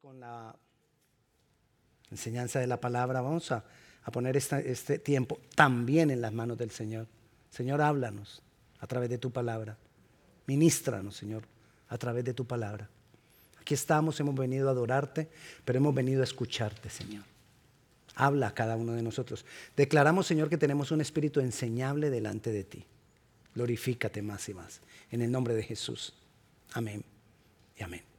con la enseñanza de la palabra. Vamos a, poner este tiempo también en las manos del Señor. Señor, háblanos a través de tu palabra. Ministranos, Señor, a través de tu palabra. Aquí estamos, hemos venido a adorarte, pero hemos venido a escucharte, Señor. Habla a cada uno de nosotros. Declaramos, Señor, que tenemos un espíritu enseñable delante de ti. Glorifícate más y más. En el nombre de Jesús. Amén y amén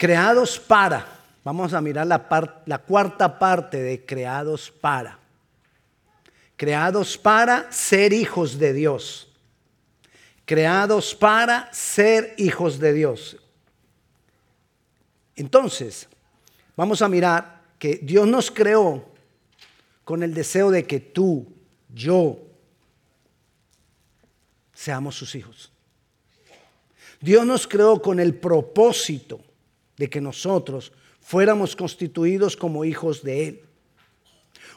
creados para. Vamos a mirar la, la cuarta parte de creados para. Creados para ser hijos de Dios. Creados para ser hijos de Dios. Entonces, vamos a mirar que Dios nos creó con el deseo de que tú, yo, seamos sus hijos. Dios nos creó con el propósito de que nosotros fuéramos constituidos como hijos de Él.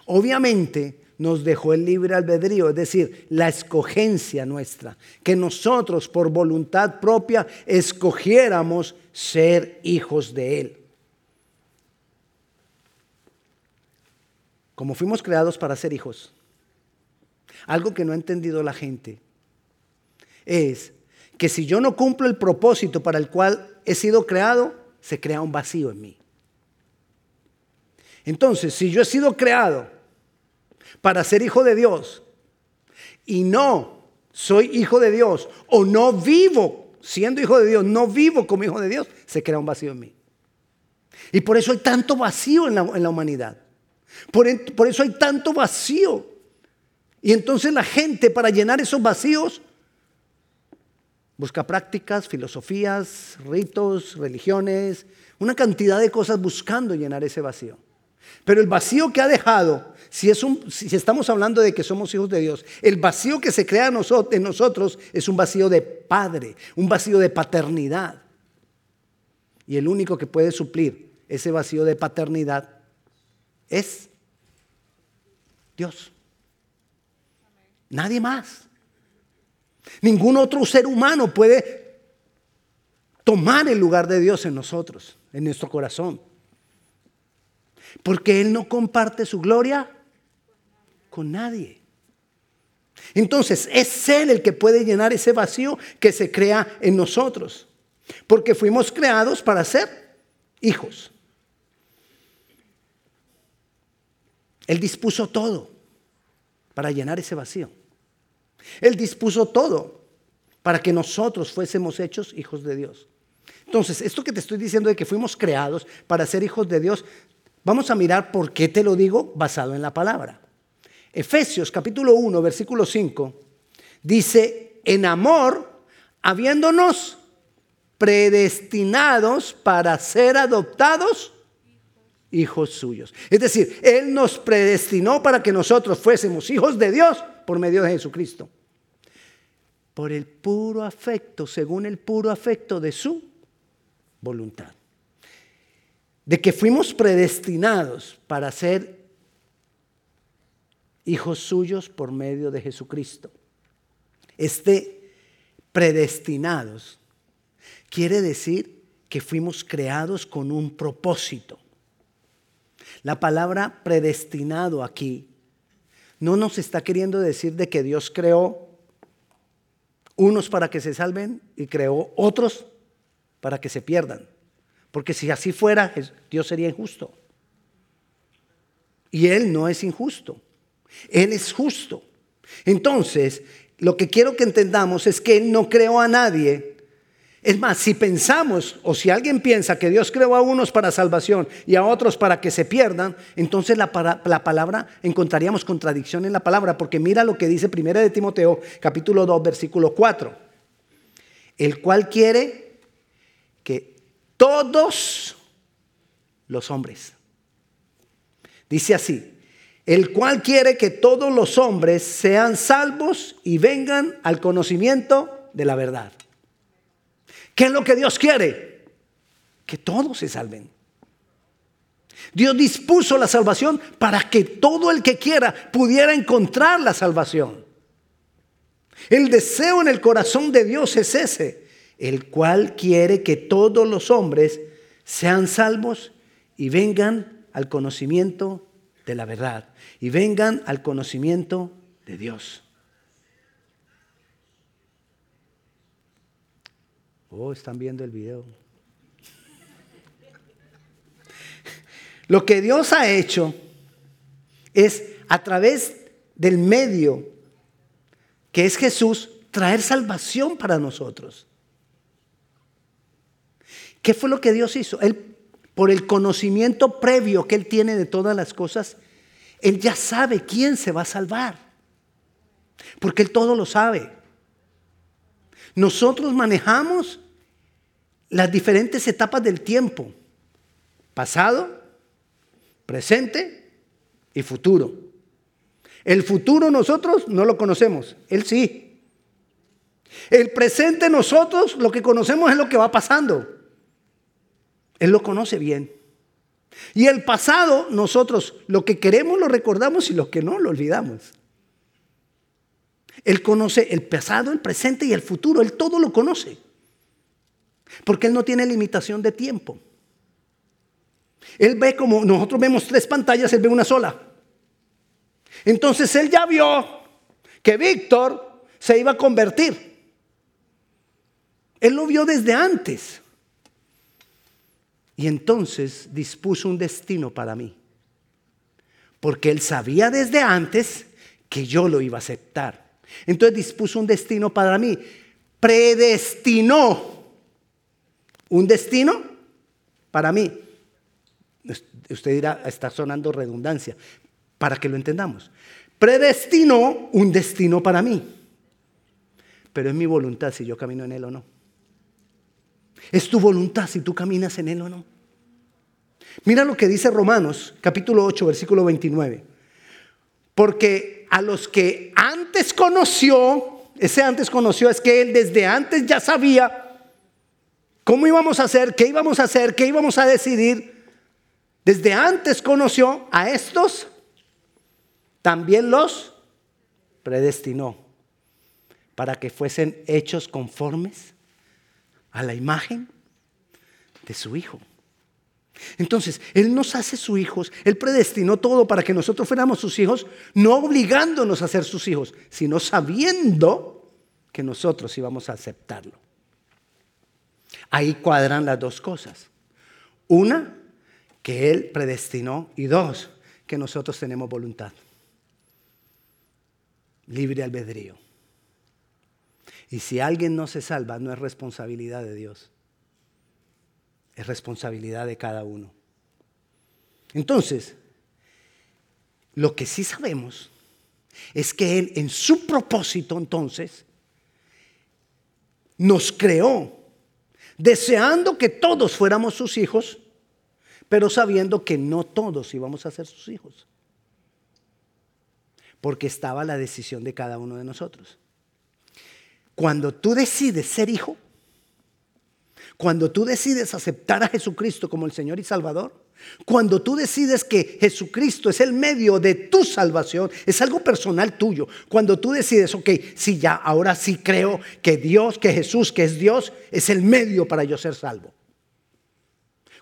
Obviamente nos dejó el libre albedrío, es decir, la escogencia nuestra, que nosotros por voluntad propia escogiéramos ser hijos de Él. Como fuimos creados para ser hijos, algo que no ha entendido la gente es que si yo no cumplo el propósito para el cual he sido creado, se crea un vacío en mí. Entonces, si yo he sido creado para ser hijo de Dios y no soy hijo de Dios o no vivo siendo hijo de Dios, no vivo como hijo de Dios, se crea un vacío en mí. Y por eso hay tanto vacío en la, humanidad. Por, eso hay tanto vacío. Y entonces la gente para llenar esos vacíos Busca prácticas, filosofías, ritos, religiones, una cantidad de cosas buscando llenar ese vacío. Pero el vacío que ha dejado, si, estamos hablando de que somos hijos de Dios, el vacío que se crea en nosotros es un vacío de padre, un vacío de paternidad. Y el único que puede suplir ese vacío de paternidad es Dios. Nadie más. Ningún otro ser humano puede tomar el lugar de Dios en nosotros, en nuestro corazón. Porque Él no comparte su gloria con nadie. Entonces es Él el que puede llenar ese vacío que se crea en nosotros. Porque fuimos creados para ser hijos. Él dispuso todo para llenar ese vacío. Él dispuso todo para que nosotros fuésemos hechos hijos de Dios. Entonces, esto que te estoy diciendo de que fuimos creados para ser hijos de Dios, vamos a mirar por qué te lo digo basado en la palabra. Efesios capítulo 1, versículo 5, dice, en amor, habiéndonos predestinados para ser adoptados hijos suyos. Es decir, Él nos predestinó para que nosotros fuésemos hijos de Dios por medio de Jesucristo. Por el puro afecto, según el puro afecto de su voluntad. De que fuimos predestinados para ser hijos suyos por medio de Jesucristo. Este predestinados quiere decir que fuimos creados con un propósito. La palabra predestinado aquí no nos está queriendo decir de que Dios creó unos para que se salven y creó otros para que se pierdan. Porque si así fuera, Dios sería injusto. Y Él no es injusto. Él es justo. Entonces, lo que quiero que entendamos es que Él no creó a nadie es más, si pensamos o si alguien piensa que Dios creó a unos para salvación y a otros para que se pierdan, entonces la, palabra encontraríamos contradicción en la palabra, porque mira lo que dice 1 de Timoteo capítulo 2 versículo 4, el cual quiere que todos los hombres, dice así, el cual quiere que todos los hombres sean salvos y vengan al conocimiento de la verdad. ¿Qué es lo que Dios quiere? Que todos se salven. Dios dispuso la salvación para que todo el que quiera pudiera encontrar la salvación. El deseo en el corazón de Dios es ese, el cual quiere que todos los hombres sean salvos y vengan al conocimiento de la verdad y vengan al conocimiento de Dios. Oh, están viendo el video. Lo que Dios ha hecho es a través del medio que es Jesús traer salvación para nosotros. ¿Qué fue lo que Dios hizo? Él, por el conocimiento previo que Él tiene de todas las cosas, Él ya sabe quién se va a salvar. Porque Él todo lo sabe. Nosotros manejamos las diferentes etapas del tiempo. Pasado, presente y futuro. El futuro nosotros no lo conocemos, Él sí. El presente nosotros lo que conocemos es lo que va pasando. Él lo conoce bien. Y el pasado nosotros lo que queremos lo recordamos y lo que no lo olvidamos. Él conoce el pasado, el presente y el futuro. Él todo lo conoce. Porque Él no tiene limitación de tiempo. Él ve como nosotros vemos tres pantallas, Él ve una sola. Entonces Él ya vio que Víctor se iba a convertir. Él lo vio desde antes. Y entonces dispuso un destino para mí. Porque Él sabía desde antes que yo lo iba a aceptar. Entonces dispuso un destino para mí. Predestinó un destino para mí. Usted dirá, está sonando redundancia, para que lo entendamos. Predestinó un destino para mí. Pero es mi voluntad si yo camino en él o no. Es tu voluntad si tú caminas en él o no. Mira lo que dice Romanos capítulo 8 versículo 29. Porque a los que antes conoció, ese antes conoció es que él desde antes ya sabía cómo íbamos a hacer, qué íbamos a hacer, qué íbamos a decidir. Desde antes conoció a estos, también los predestinó para que fuesen hechos conformes a la imagen de su Hijo. Entonces, Él nos hace sus hijos, Él predestinó todo para que nosotros fuéramos sus hijos, no obligándonos a ser sus hijos, sino sabiendo que nosotros íbamos a aceptarlo. Ahí cuadran las dos cosas. Una, que Él predestinó y dos, que nosotros tenemos voluntad. Libre albedrío. Y si alguien no se salva, no es responsabilidad de Dios es responsabilidad de cada uno. Entonces, lo que sí sabemos es que Él en su propósito entonces nos creó deseando que todos fuéramos sus hijos, pero sabiendo que no todos íbamos a ser sus hijos. Porque estaba la decisión de cada uno de nosotros. Cuando tú decides ser hijo, cuando tú decides aceptar a Jesucristo como el Señor y Salvador, cuando tú decides que Jesucristo es el medio de tu salvación, es algo personal tuyo. Cuando tú decides, ok, si ya, ahora sí creo que Dios, que Jesús, que es Dios, es el medio para yo ser salvo.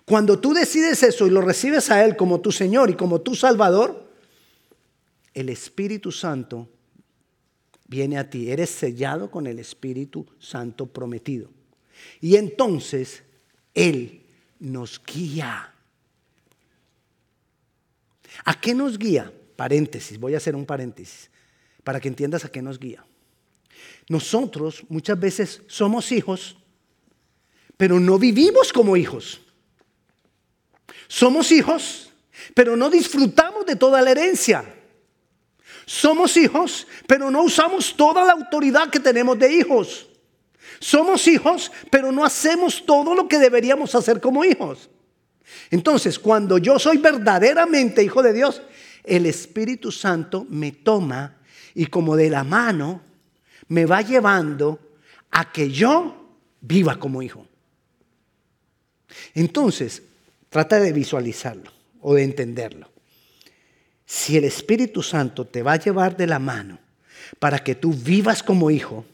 Cuando tú decides eso y lo recibes a Él como tu Señor y como tu Salvador, el Espíritu Santo viene a ti. Eres sellado con el Espíritu Santo prometido. Y entonces Él nos guía. ¿A qué nos guía? Paréntesis, voy a hacer un paréntesis para que entiendas a qué nos guía. Nosotros muchas veces somos hijos, pero no vivimos como hijos. Somos hijos, pero no disfrutamos de toda la herencia. Somos hijos, pero no usamos toda la autoridad que tenemos de hijos. Somos hijos, pero no hacemos todo lo que deberíamos hacer como hijos. Entonces, cuando yo soy verdaderamente hijo de Dios, el Espíritu Santo me toma y como de la mano me va llevando a que yo viva como hijo. Entonces, trata de visualizarlo o de entenderlo. Si el Espíritu Santo te va a llevar de la mano para que tú vivas como hijo,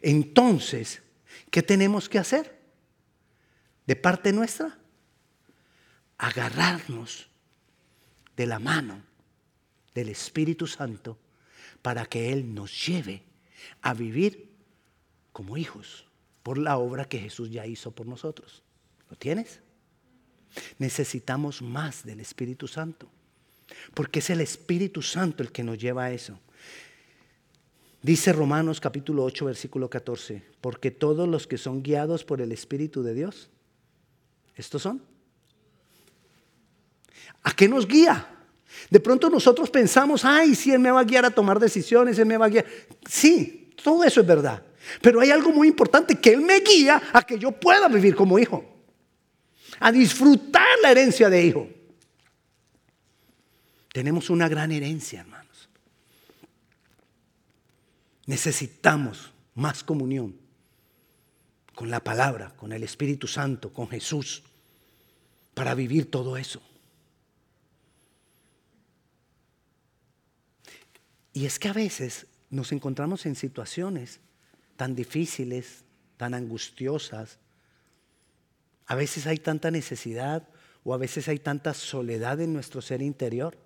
entonces, ¿qué tenemos que hacer? De parte nuestra, agarrarnos de la mano del Espíritu Santo para que Él nos lleve a vivir como hijos por la obra que Jesús ya hizo por nosotros. ¿Lo tienes? Necesitamos más del Espíritu Santo, porque es el Espíritu Santo el que nos lleva a eso. Dice Romanos capítulo 8, versículo 14, porque todos los que son guiados por el Espíritu de Dios, estos son. ¿A qué nos guía? De pronto nosotros pensamos, ay, si Él me va a guiar a tomar decisiones, Él me va a guiar. Sí, todo eso es verdad. Pero hay algo muy importante, que Él me guía a que yo pueda vivir como hijo. A disfrutar la herencia de hijo. Tenemos una gran herencia, hermanos. Necesitamos más comunión con la palabra, con el Espíritu Santo, con Jesús, para vivir todo eso. Y es que a veces nos encontramos en situaciones tan difíciles, tan angustiosas. A veces hay tanta necesidad o a veces hay tanta soledad en nuestro ser interior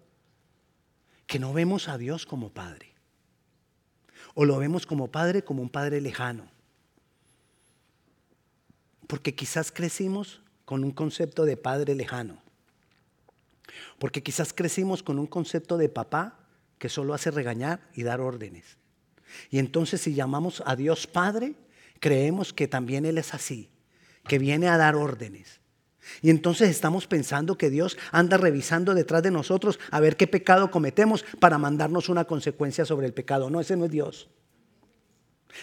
que no vemos a Dios como Padre. O lo vemos como Padre como un Padre lejano. Porque quizás crecimos con un concepto de Padre lejano. Porque quizás crecimos con un concepto de papá que solo hace regañar y dar órdenes. Y entonces si llamamos a Dios Padre, creemos que también Él es así, que viene a dar órdenes. Y entonces estamos pensando que Dios anda revisando detrás de nosotros a ver qué pecado cometemos para mandarnos una consecuencia sobre el pecado. No, ese no es Dios.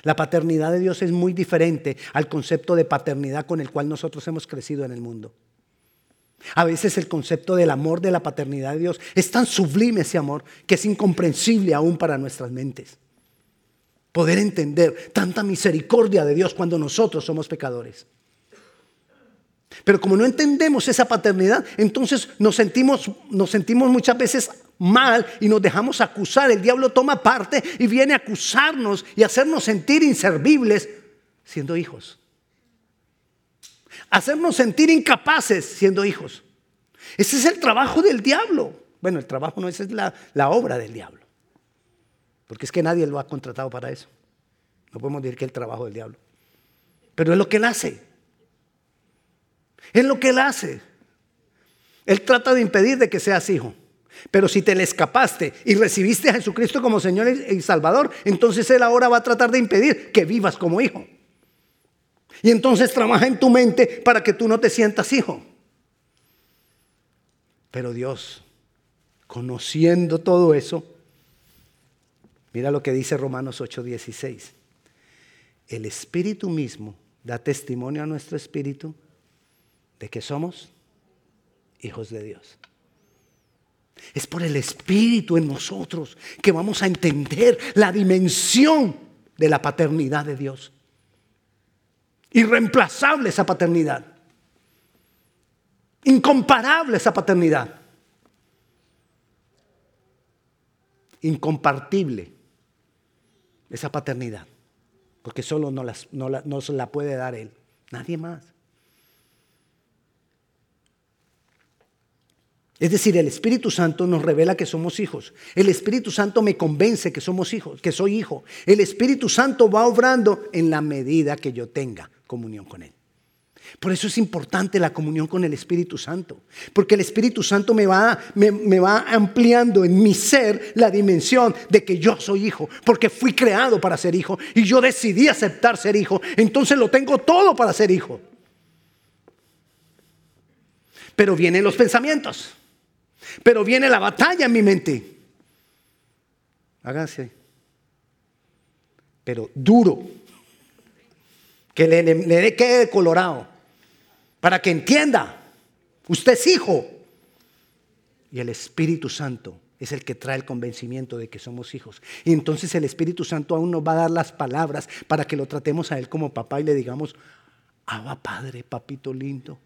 La paternidad de Dios es muy diferente al concepto de paternidad con el cual nosotros hemos crecido en el mundo. A veces el concepto del amor de la paternidad de Dios es tan sublime ese amor que es incomprensible aún para nuestras mentes. Poder entender tanta misericordia de Dios cuando nosotros somos pecadores. Pero como no entendemos esa paternidad, entonces nos sentimos, nos sentimos muchas veces mal y nos dejamos acusar. El diablo toma parte y viene a acusarnos y hacernos sentir inservibles siendo hijos hacernos sentir incapaces siendo hijos. Ese es el trabajo del diablo. Bueno, el trabajo no, esa es la, obra del diablo. Porque es que nadie lo ha contratado para eso. No podemos decir que es el trabajo del diablo. Pero es lo que él hace. Es lo que él hace. Él trata de impedir de que seas hijo. Pero si te le escapaste y recibiste a Jesucristo como Señor y Salvador, entonces Él ahora va a tratar de impedir que vivas como hijo. Y entonces trabaja en tu mente para que tú no te sientas hijo. Pero Dios, conociendo todo eso, mira lo que dice Romanos 8:16. El Espíritu mismo da testimonio a nuestro espíritu de que somos hijos de Dios. Es por el Espíritu en nosotros que vamos a entender la dimensión de la paternidad de Dios. Irreemplazable esa paternidad. Incomparable esa paternidad. Incompartible esa paternidad. Porque solo no, no se la puede dar Él. Nadie más. Es decir, el Espíritu Santo nos revela que somos hijos. El Espíritu Santo me convence que somos hijos, que soy hijo. El Espíritu Santo va obrando en la medida que yo tenga comunión con Él. Por eso es importante la comunión con el Espíritu Santo, porque el Espíritu Santo me va, me, va ampliando en mi ser la dimensión de que yo soy hijo, porque fui creado para ser hijo y yo decidí aceptar ser hijo, entonces lo tengo todo para ser hijo. Pero vienen los pensamientos, pero viene la batalla en mi mente. Háganse. Pero duro que le, le, quede colorado, para que entienda, usted es hijo. Y el Espíritu Santo es el que trae el convencimiento de que somos hijos. Y entonces el Espíritu Santo aún nos va a dar las palabras para que lo tratemos a Él como papá y le digamos, Abba Padre, papito lindo.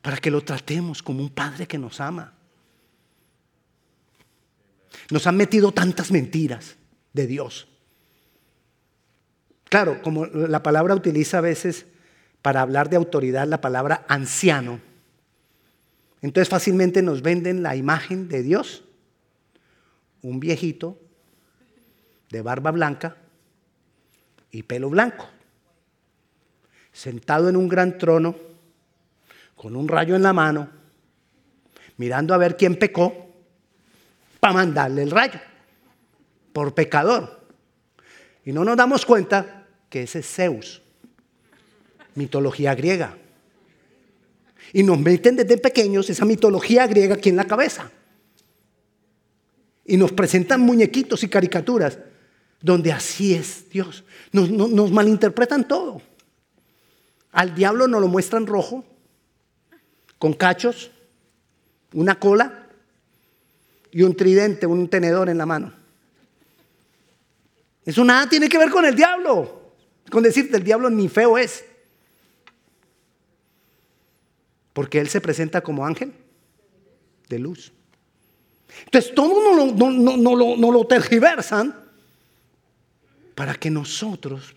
Para que lo tratemos como un Padre que nos ama. Nos han metido tantas mentiras de Dios. Claro, como la palabra utiliza a veces para hablar de autoridad la palabra anciano, Entonces fácilmente nos venden la imagen de Dios, un viejito de barba blanca y pelo blanco, sentado en un gran trono, con un rayo en la mano, mirando a ver quién pecó, para mandarle el rayo, por pecador. Y no nos damos cuenta que ese es Zeus, mitología griega. Y nos meten desde pequeños esa mitología griega aquí en la cabeza. Y nos presentan muñequitos y caricaturas donde así es Dios. Nos, malinterpretan todo. Al diablo nos lo muestran rojo, con cachos, una cola y un tridente, un tenedor en la mano. Eso nada tiene que ver con el diablo. Con decirte, el diablo ni feo es. Porque Él se presenta como ángel de luz. Entonces todos no, lo tergiversan para que nosotros,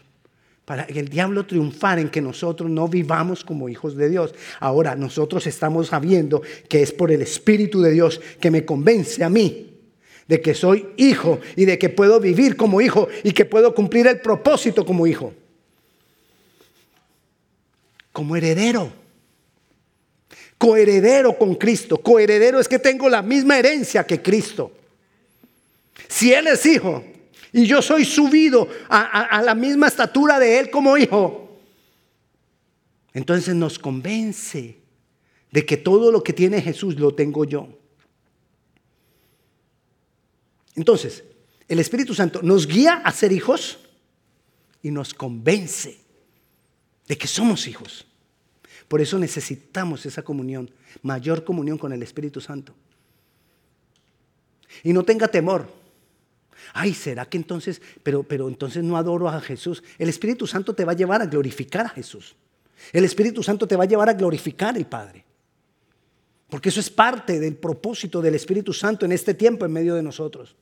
para que el diablo triunfara en que nosotros no vivamos como hijos de Dios. Ahora nosotros estamos sabiendo que es por el Espíritu de Dios que me convence a mí de que soy hijo y de que puedo vivir como hijo y que puedo cumplir el propósito como hijo. Como heredero coheredero con Cristo. Coheredero es que tengo la misma herencia que Cristo. Si Él es hijo y yo soy subido a, la misma estatura de Él como hijo, entonces nos convence de que todo lo que tiene Jesús lo tengo yo. Entonces, el Espíritu Santo nos guía a ser hijos y nos convence de que somos hijos. Por eso necesitamos esa comunión, mayor comunión con el Espíritu Santo. Y no tenga temor. Ay, ¿será que entonces, pero, pero entonces no adoro a Jesús? El Espíritu Santo te va a llevar a glorificar a Jesús. El Espíritu Santo te va a llevar a glorificar al Padre. Porque eso es parte del propósito del Espíritu Santo en este tiempo en medio de nosotros.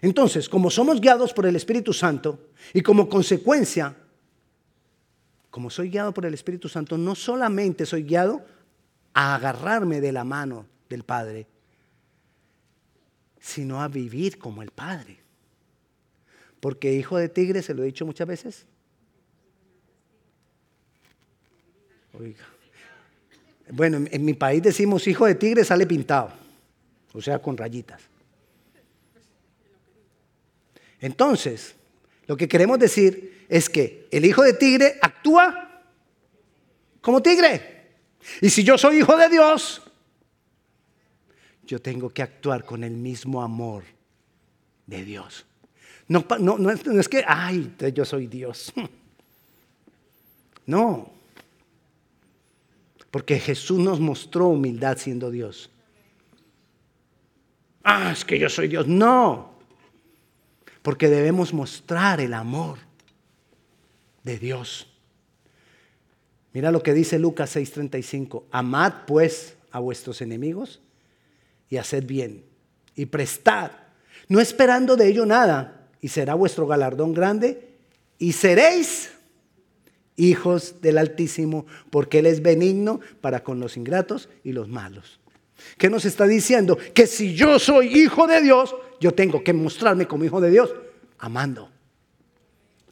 Entonces, como somos guiados por el Espíritu Santo y como consecuencia como soy guiado por el Espíritu Santo, no solamente soy guiado a agarrarme de la mano del Padre, sino a vivir como el Padre. Porque hijo de tigre, se lo he dicho muchas veces. Oiga. Bueno, en, mi país decimos hijo de tigre sale pintado, o sea, con rayitas. Entonces, lo que queremos decir es que el hijo de tigre actúa como tigre. Y si yo soy hijo de Dios, yo tengo que actuar con el mismo amor de Dios. No, no, es, que, ay, yo soy Dios. No. Porque Jesús nos mostró humildad siendo Dios. Ah, es que yo soy Dios. No porque debemos mostrar el amor de Dios. Mira lo que dice Lucas 6:35, amad pues a vuestros enemigos y haced bien y prestad, no esperando de ello nada, y será vuestro galardón grande y seréis hijos del Altísimo, porque Él es benigno para con los ingratos y los malos. ¿Qué nos está diciendo? Que si yo soy hijo de Dios, yo tengo que mostrarme como hijo de Dios, amando,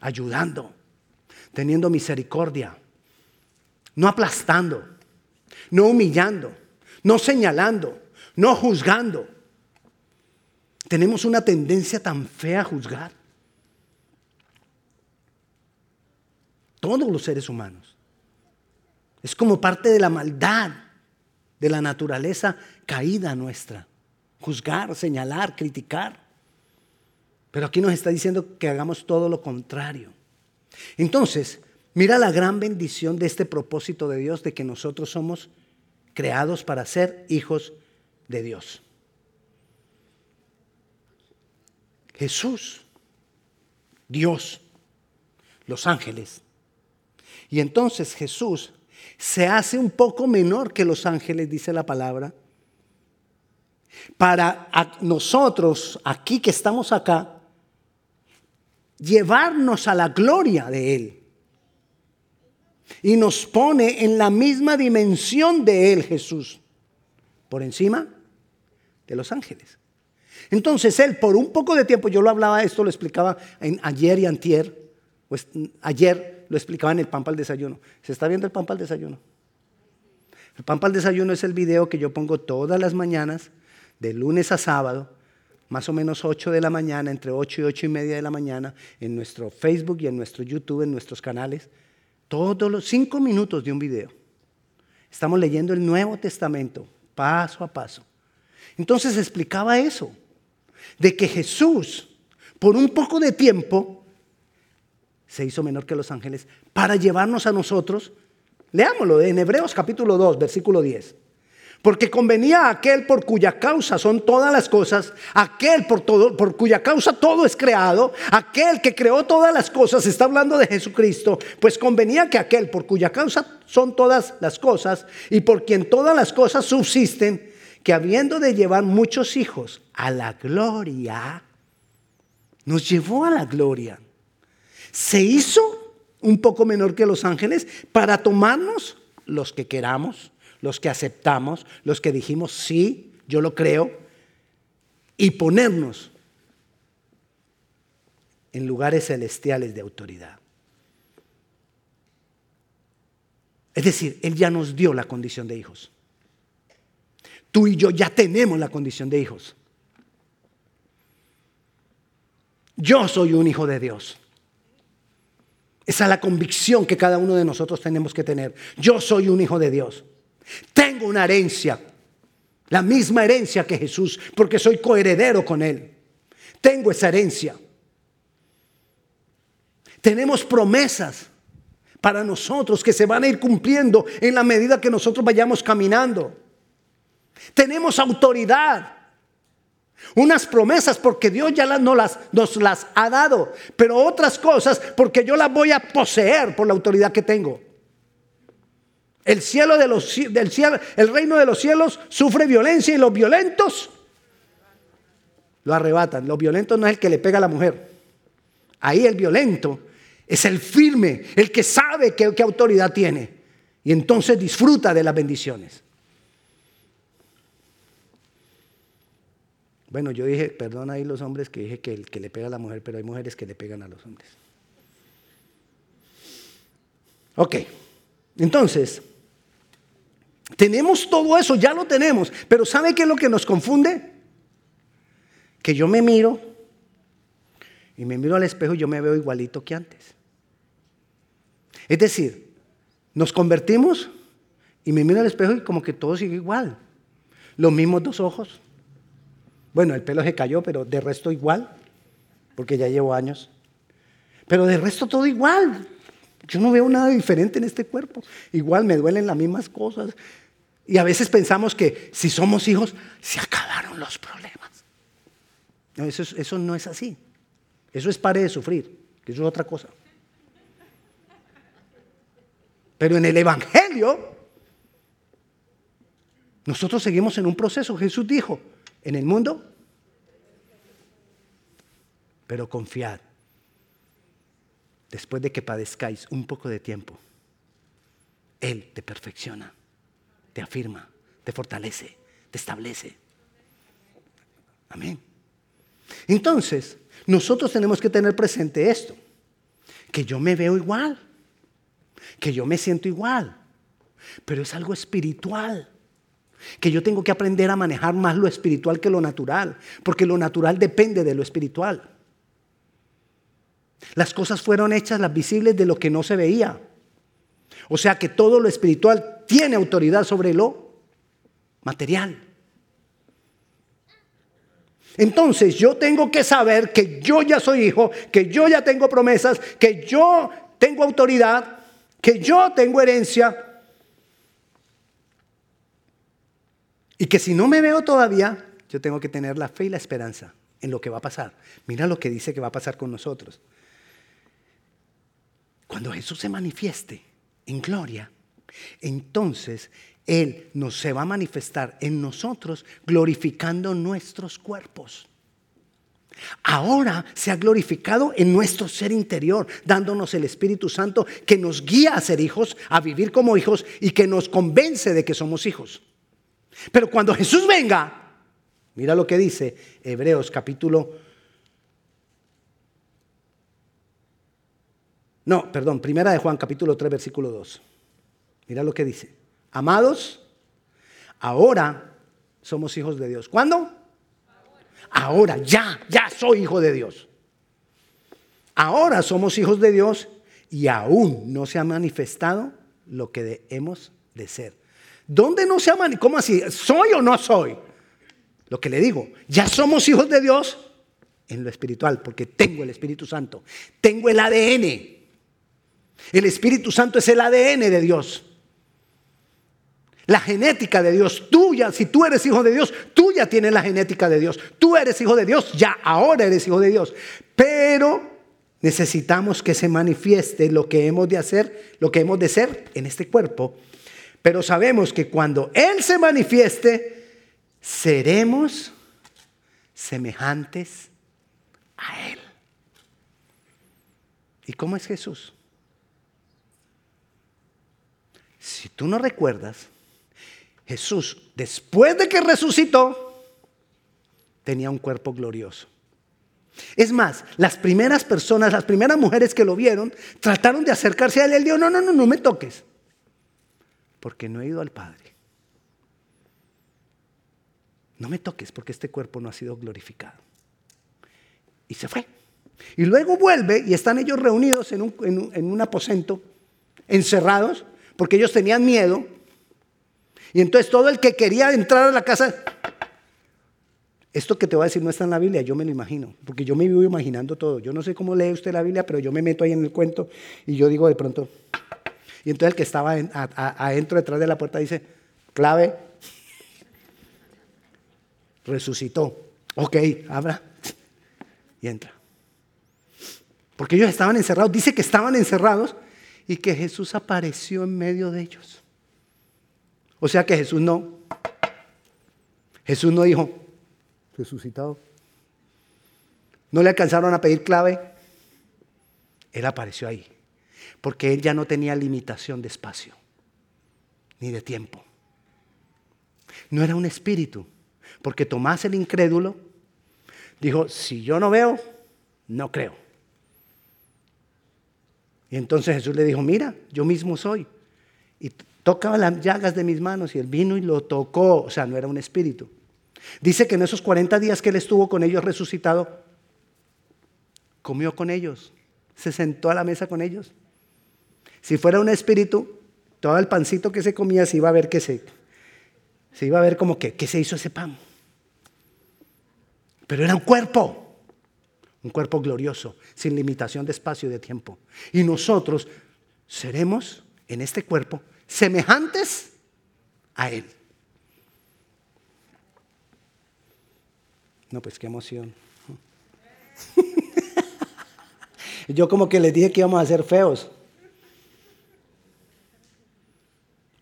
ayudando, teniendo misericordia, no aplastando, no humillando, no señalando, no juzgando. Tenemos una tendencia tan fea a juzgar. Todos los seres humanos. Es como parte de la maldad, de la naturaleza caída nuestra juzgar, señalar, criticar. Pero aquí nos está diciendo que hagamos todo lo contrario. Entonces, mira la gran bendición de este propósito de Dios de que nosotros somos creados para ser hijos de Dios. Jesús, Dios, los ángeles. Y entonces Jesús se hace un poco menor que los ángeles, dice la palabra, para nosotros, aquí que estamos acá, llevarnos a la gloria de Él. Y nos pone en la misma dimensión de Él, Jesús. por encima de los ángeles. Entonces él, por un poco de tiempo, yo lo hablaba esto, lo explicaba en ayer y antier, pues ayer lo explicaba en el pan para el desayuno. ¿Se está viendo el pan para el desayuno? El pan para el desayuno es el video que yo pongo todas las mañanas, de lunes a sábado, más o menos 8 de la mañana, entre 8 y 8 y media de la mañana, en nuestro Facebook y en nuestro YouTube, en nuestros canales, todos los 5 minutos de un video. Estamos leyendo el Nuevo Testamento, paso a paso. Entonces explicaba eso de que Jesús, por un poco de tiempo, se hizo menor que los ángeles para llevarnos a nosotros. Leámoslo en Hebreos capítulo 2, versículo 10. Porque convenía a aquel por cuya causa son todas las cosas, aquel por, todo, por cuya causa todo es creado, aquel que creó todas las cosas, está hablando de Jesucristo, pues convenía que aquel por cuya causa son todas las cosas y por quien todas las cosas subsisten, que habiendo de llevar muchos hijos a la gloria, nos llevó a la gloria. Se hizo un poco menor que los ángeles para tomarnos los que queramos, los que aceptamos, los que dijimos sí, yo lo creo, y ponernos en lugares celestiales de autoridad. Es decir, Él ya nos dio la condición de hijos. Tú y yo ya tenemos la condición de hijos. Yo soy un hijo de Dios. Esa es la convicción que cada uno de nosotros tenemos que tener. Yo soy un hijo de Dios. Tengo una herencia, la misma herencia que Jesús, porque soy coheredero con Él. Tengo esa herencia. Tenemos promesas para nosotros que se van a ir cumpliendo en la medida que nosotros vayamos caminando. Tenemos autoridad. Unas promesas porque Dios ya las, nos las ha dado, pero otras cosas porque yo las voy a poseer por la autoridad que tengo. El cielo de los del cielo, el reino de los cielos sufre violencia y los violentos lo arrebatan. Los violentos no es el que le pega a la mujer. Ahí el violento es el firme, el que sabe qué autoridad tiene y entonces disfruta de las bendiciones. Bueno, yo dije, perdón ahí los hombres que dije que el que le pega a la mujer, pero hay mujeres que le pegan a los hombres. Ok, entonces, tenemos todo eso, ya lo tenemos, pero ¿sabe qué es lo que nos confunde? Que yo me miro y me miro al espejo y yo me veo igualito que antes. Es decir, nos convertimos y me miro al espejo y como que todo sigue igual. Los mismos dos ojos, bueno, el pelo se cayó, pero de resto igual, porque ya llevo años. Pero de resto todo igual. Yo no veo nada diferente en este cuerpo. Igual me duelen las mismas cosas. Y a veces pensamos que si somos hijos, se acabaron los problemas. No, eso, no es así. Eso es pare de sufrir, que eso es otra cosa. Pero en el Evangelio, nosotros seguimos en un proceso. Jesús dijo, en el mundo, pero confiad. Después de que padezcáis un poco de tiempo, Él te perfecciona, te afirma, te fortalece, te establece. Amén. Entonces, nosotros tenemos que tener presente esto, que yo me veo igual, que yo me siento igual, pero es algo espiritual que yo tengo que aprender a manejar más lo espiritual que lo natural, porque lo natural depende de lo espiritual. Las cosas fueron hechas las visibles de lo que no se veía. O sea que todo lo espiritual tiene autoridad sobre lo material. Entonces yo tengo que saber que yo ya soy hijo, que yo ya tengo promesas, que yo tengo autoridad, que yo tengo herencia, Y que si no me veo todavía, yo tengo que tener la fe y la esperanza en lo que va a pasar. Mira lo que dice que va a pasar con nosotros. Cuando Jesús se manifieste en gloria, entonces Él nos se va a manifestar en nosotros glorificando nuestros cuerpos. Ahora se ha glorificado en nuestro ser interior, dándonos el Espíritu Santo que nos guía a ser hijos, a vivir como hijos y que nos convence de que somos hijos. Pero cuando Jesús venga, mira lo que dice Hebreos capítulo... No, perdón, primera de Juan capítulo 3 versículo 2. Mira lo que dice. Amados, ahora somos hijos de Dios. ¿Cuándo? Ahora, ya, ya soy hijo de Dios. Ahora somos hijos de Dios y aún no se ha manifestado lo que hemos de ser. ¿Dónde no se ha manifestado? ¿Cómo así? ¿Soy o no soy? Lo que le digo, ya somos hijos de Dios en lo espiritual, porque tengo el Espíritu Santo, tengo el ADN. El Espíritu Santo es el ADN de Dios. La genética de Dios, tuya, si tú eres hijo de Dios, tú ya tienes la genética de Dios. Tú eres hijo de Dios, ya ahora eres hijo de Dios. Pero necesitamos que se manifieste lo que hemos de hacer, lo que hemos de ser en este cuerpo. Pero sabemos que cuando Él se manifieste, seremos semejantes a Él. ¿Y cómo es Jesús? Si tú no recuerdas, Jesús, después de que resucitó, tenía un cuerpo glorioso. Es más, las primeras personas, las primeras mujeres que lo vieron, trataron de acercarse a él. Él dijo, no, no, no, no me toques, porque no he ido al Padre. No me toques porque este cuerpo no ha sido glorificado. Y se fue. Y luego vuelve y están ellos reunidos en un, en un aposento, encerrados, porque ellos tenían miedo. Y entonces todo el que quería entrar a la casa, esto que te voy a decir no está en la Biblia, yo me lo imagino, porque yo me vivo imaginando todo. Yo no sé cómo lee usted la Biblia, pero yo me meto ahí en el cuento y yo digo de pronto, y entonces el que estaba adentro detrás de la puerta dice, clave, resucitó. Ok, abra y entra. Porque ellos estaban encerrados, dice que estaban encerrados y que Jesús apareció en medio de ellos. O sea que Jesús no, Jesús no dijo, resucitado. No le alcanzaron a pedir clave. Él apareció ahí. Porque él ya no tenía limitación de espacio ni de tiempo. No era un espíritu. Porque Tomás el incrédulo dijo, si yo no veo, no creo. Y entonces Jesús le dijo, mira, yo mismo soy. Y tocaba las llagas de mis manos y él vino y lo tocó. O sea, no era un espíritu. Dice que en esos 40 días que él estuvo con ellos resucitado, comió con ellos, se sentó a la mesa con ellos. Si fuera un espíritu, todo el pancito que se comía se iba a ver que se, se iba a ver como que, ¿qué se hizo ese pan? Pero era un cuerpo. Un cuerpo glorioso, sin limitación de espacio y de tiempo. Y nosotros seremos en este cuerpo semejantes a Él. No, pues qué emoción. Yo como que les dije que íbamos a ser feos.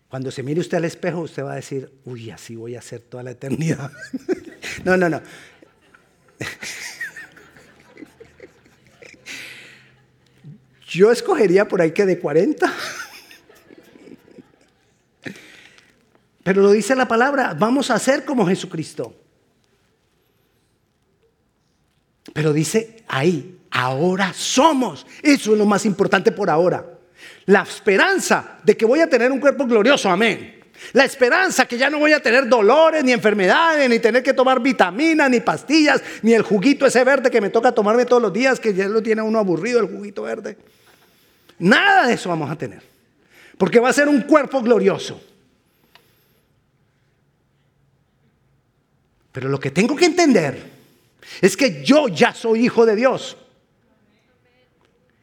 Cuando se mire usted al espejo, usted va a decir, uy, así voy a ser toda la eternidad. no, no, no. Yo escogería por ahí que de 40. Pero lo dice la palabra, vamos a ser como Jesucristo. Pero dice ahí, ahora somos. Eso es lo más importante por ahora. La esperanza de que voy a tener un cuerpo glorioso, amén. La esperanza que ya no voy a tener dolores, ni enfermedades, ni tener que tomar vitaminas, ni pastillas, ni el juguito ese verde que me toca tomarme todos los días, que ya lo tiene uno aburrido el juguito verde. Nada de eso vamos a tener. Porque va a ser un cuerpo glorioso. Pero lo que tengo que entender es que yo ya soy hijo de Dios.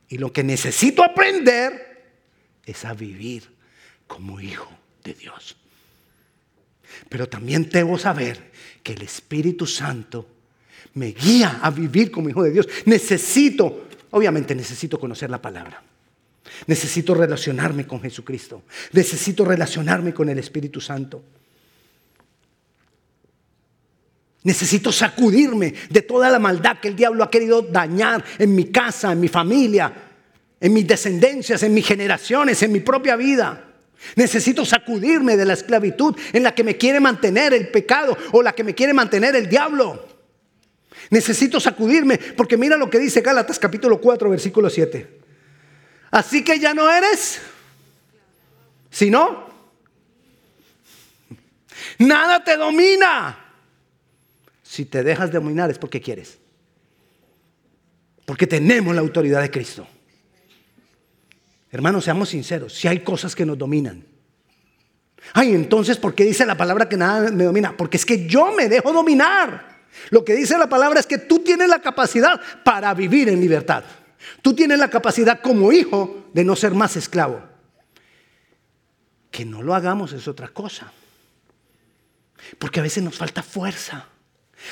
Y lo que necesito aprender es a vivir como hijo de Dios. Pero también debo saber que el Espíritu Santo me guía a vivir como hijo de Dios. Necesito, obviamente necesito conocer la palabra. Necesito relacionarme con Jesucristo. Necesito relacionarme con el Espíritu Santo. Necesito sacudirme de toda la maldad que el diablo ha querido dañar en mi casa, en mi familia, en mis descendencias, en mis generaciones, en mi propia vida. Necesito sacudirme de la esclavitud en la que me quiere mantener el pecado o la que me quiere mantener el diablo. Necesito sacudirme porque mira lo que dice Gálatas capítulo 4 versículo 7. Así que ya no eres, sino nada te domina. Si te dejas dominar es porque quieres. Porque tenemos la autoridad de Cristo. Hermanos, seamos sinceros, si hay cosas que nos dominan. Ay, entonces, ¿por qué dice la palabra que nada me domina? Porque es que yo me dejo dominar. Lo que dice la palabra es que tú tienes la capacidad para vivir en libertad. Tú tienes la capacidad como hijo de no ser más esclavo. Que no lo hagamos es otra cosa. Porque a veces nos falta fuerza.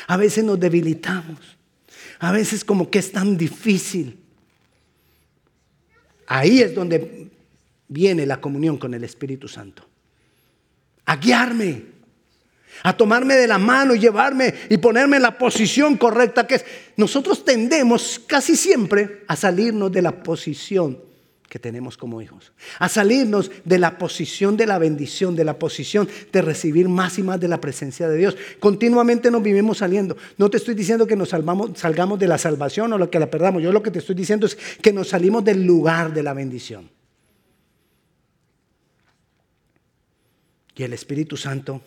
A veces nos debilitamos. A veces como que es tan difícil. Ahí es donde viene la comunión con el Espíritu Santo. A guiarme, a tomarme de la mano y llevarme y ponerme en la posición correcta que es. Nosotros tendemos casi siempre a salirnos de la posición que tenemos como hijos, a salirnos de la posición de la bendición, de la posición de recibir más y más de la presencia de Dios. Continuamente nos vivimos saliendo. No te estoy diciendo que nos salgamos de la salvación o lo que la perdamos. Yo lo que te estoy diciendo es que nos salimos del lugar de la bendición. Y el Espíritu Santo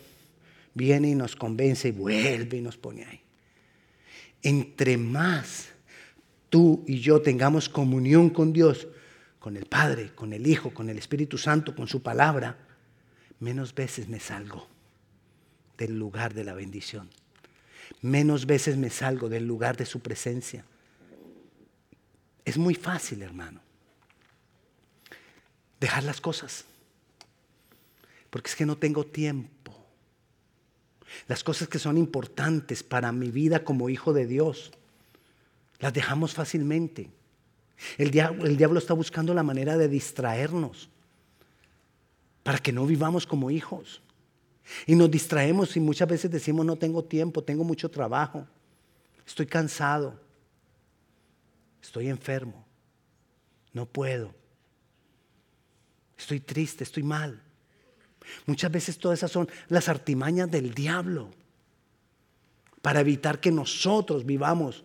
viene y nos convence y vuelve y nos pone ahí. Entre más tú y yo tengamos comunión con Dios, con el Padre, con el Hijo, con el Espíritu Santo, con su palabra, menos veces me salgo del lugar de la bendición. Menos veces me salgo del lugar de su presencia. Es muy fácil, hermano, dejar las cosas. Porque es que no tengo tiempo. Las cosas que son importantes para mi vida como hijo de Dios, las dejamos fácilmente. El diablo, está buscando la manera de distraernos para que no vivamos como hijos. Y nos distraemos y muchas veces decimos, no tengo tiempo, tengo mucho trabajo, estoy cansado, estoy enfermo, no puedo, estoy triste, estoy mal. Muchas veces todas esas son las artimañas del diablo para evitar que nosotros vivamos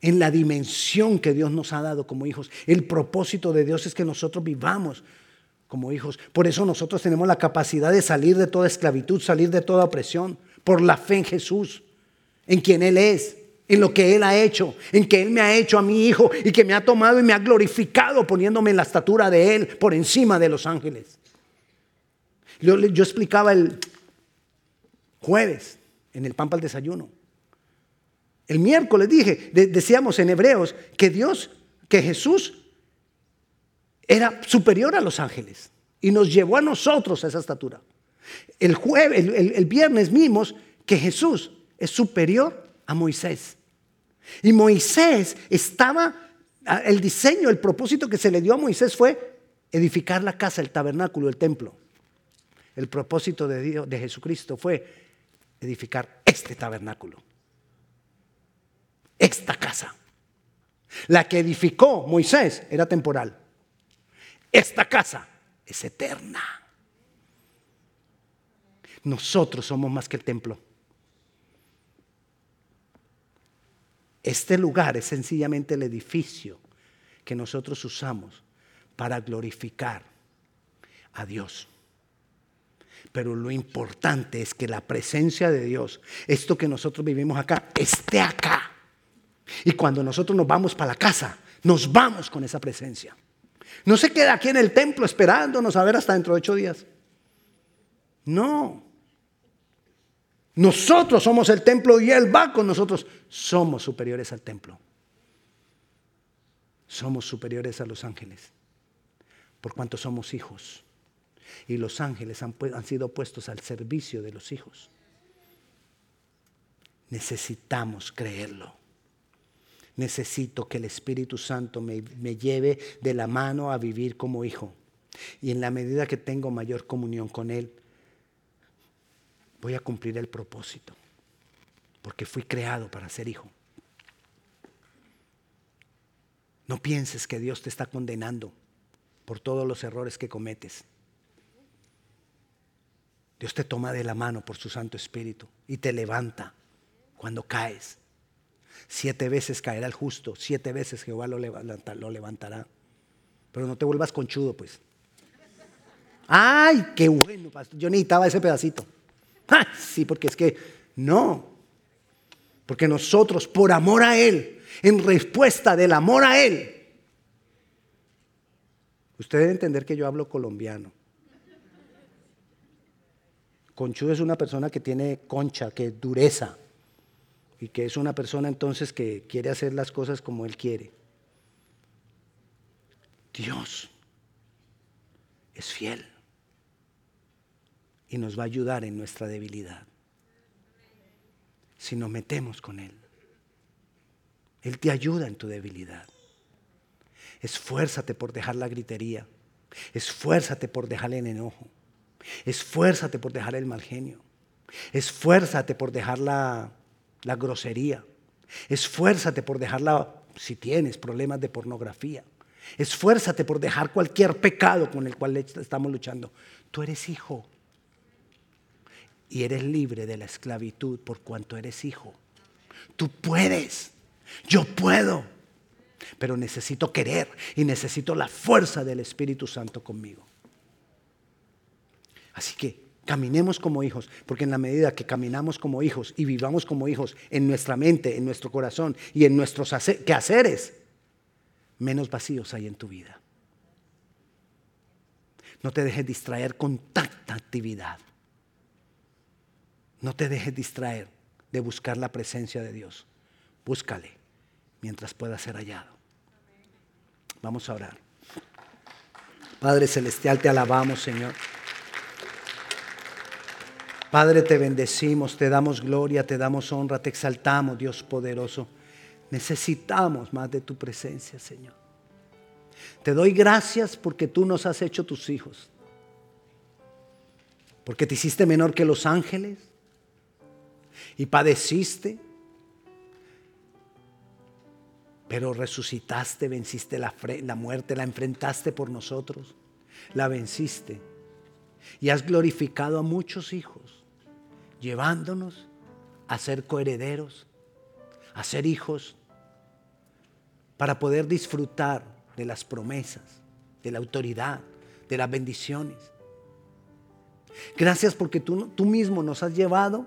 en la dimensión que Dios nos ha dado como hijos. El propósito de Dios es que nosotros vivamos como hijos. Por eso nosotros tenemos la capacidad de salir de toda esclavitud, salir de toda opresión, por la fe en Jesús, en quien Él es, en lo que Él ha hecho, en que Él me ha hecho a mi hijo y que me ha tomado y me ha glorificado poniéndome en la estatura de Él por encima de los ángeles. Yo, explicaba el jueves en el pan para el desayuno el miércoles dije, decíamos en Hebreos que Dios, que Jesús era superior a los ángeles y nos llevó a nosotros a esa estatura. El, jueves, el, viernes vimos que Jesús es superior a Moisés. Y Moisés estaba, el diseño, el propósito que se le dio a Moisés fue edificar la casa, el tabernáculo, el templo. El propósito de, Dios, de Jesucristo fue edificar este tabernáculo esta casa. La que edificó Moisés era temporal. Esta casa es eterna. Nosotros somos más que el templo. Este lugar es sencillamente el edificio que nosotros usamos para glorificar a Dios. Pero lo importante es que la presencia de Dios, esto que nosotros vivimos acá, esté acá. Y cuando nosotros nos vamos para la casa, nos vamos con esa presencia. No se queda aquí en el templo esperándonos a ver hasta dentro de ocho días. No. Nosotros somos el templo y Él va con nosotros. Somos superiores al templo. Somos superiores a los ángeles. Por cuanto somos hijos. Y los ángeles han, sido puestos al servicio de los hijos. Necesitamos creerlo necesito que el Espíritu Santo me, lleve de la mano a vivir como hijo. Y en la medida que tengo mayor comunión con Él, voy a cumplir el propósito. Porque fui creado para ser hijo. No pienses que Dios te está condenando. por todos los errores que cometes. Dios te toma de la mano por su Santo Espíritu y te levanta cuando caes. Siete veces caerá el justo, siete veces Jehová lo, levantará. Pero no te vuelvas conchudo, pues. Ay, qué bueno, pastor. Yo necesitaba ese pedacito. sí, porque es que no. Porque nosotros, por amor a Él, en respuesta del amor a Él, usted debe entender que yo hablo colombiano. Conchudo es una persona que tiene concha, que dureza y que es una persona entonces que quiere hacer las cosas como Él quiere. Dios es fiel y nos va a ayudar en nuestra debilidad si nos metemos con Él. Él te ayuda en tu debilidad. Esfuérzate por dejar la gritería. Esfuérzate por dejar el enojo. Esfuérzate por dejar el mal genio. Esfuérzate por dejar la, la grosería. Esfuérzate por dejarla, si tienes problemas de pornografía. Esfuérzate por dejar cualquier pecado con el cual estamos luchando. Tú eres hijo. Y eres libre de la esclavitud por cuanto eres hijo. Tú puedes. Yo puedo. Pero necesito querer y necesito la fuerza del Espíritu Santo conmigo. Así que Caminemos como hijos, porque en la medida que caminamos como hijos y vivamos como hijos en nuestra mente, en nuestro corazón y en nuestros quehaceres, menos vacíos hay en tu vida. No te dejes distraer con tanta actividad. No te dejes distraer de buscar la presencia de Dios. Búscale mientras pueda ser hallado. Vamos a orar. Padre Celestial, te alabamos, Señor. Padre, te bendecimos, te damos gloria, te damos honra, te exaltamos, Dios poderoso. Necesitamos más de tu presencia, Señor. Te doy gracias porque tú nos has hecho tus hijos. Porque te hiciste menor que los ángeles y padeciste, pero resucitaste, venciste la, muerte, la enfrentaste por nosotros, la venciste y has glorificado a muchos hijos llevándonos a ser coherederos, a ser hijos, para poder disfrutar de las promesas, de la autoridad, de las bendiciones. Gracias porque tú, tú mismo nos has llevado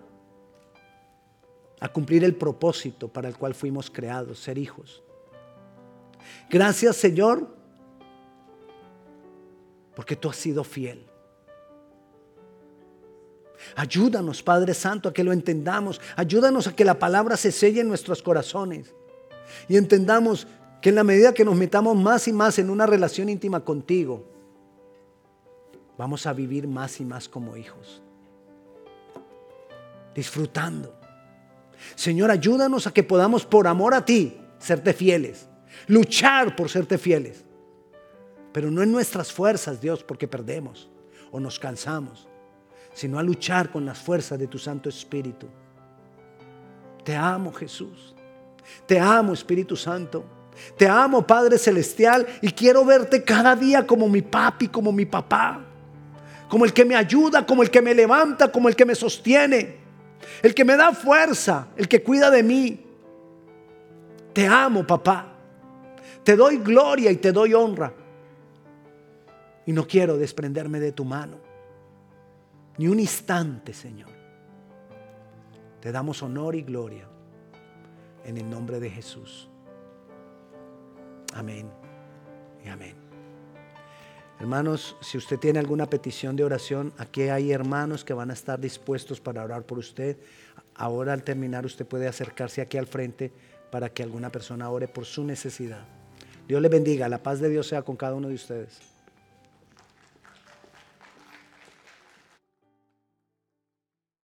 a cumplir el propósito para el cual fuimos creados, ser hijos. Gracias Señor, porque tú has sido fiel. Ayúdanos, Padre Santo, a que lo entendamos. Ayúdanos a que la palabra se selle en nuestros corazones. Y entendamos que en la medida que nos metamos más y más en una relación íntima contigo, vamos a vivir más y más como hijos. Disfrutando. Señor, ayúdanos a que podamos, por amor a ti, serte fieles. Luchar por serte fieles. Pero no en nuestras fuerzas, Dios, porque perdemos o nos cansamos sino a luchar con las fuerzas de tu Santo Espíritu. Te amo Jesús. Te amo Espíritu Santo. Te amo Padre Celestial y quiero verte cada día como mi papi, como mi papá. Como el que me ayuda, como el que me levanta, como el que me sostiene. El que me da fuerza, el que cuida de mí. Te amo papá. Te doy gloria y te doy honra. Y no quiero desprenderme de tu mano ni un instante, Señor. Te damos honor y gloria en el nombre de Jesús. Amén y amén. Hermanos, si usted tiene alguna petición de oración, aquí hay hermanos que van a estar dispuestos para orar por usted. Ahora al terminar usted puede acercarse aquí al frente para que alguna persona ore por su necesidad. Dios le bendiga, la paz de Dios sea con cada uno de ustedes.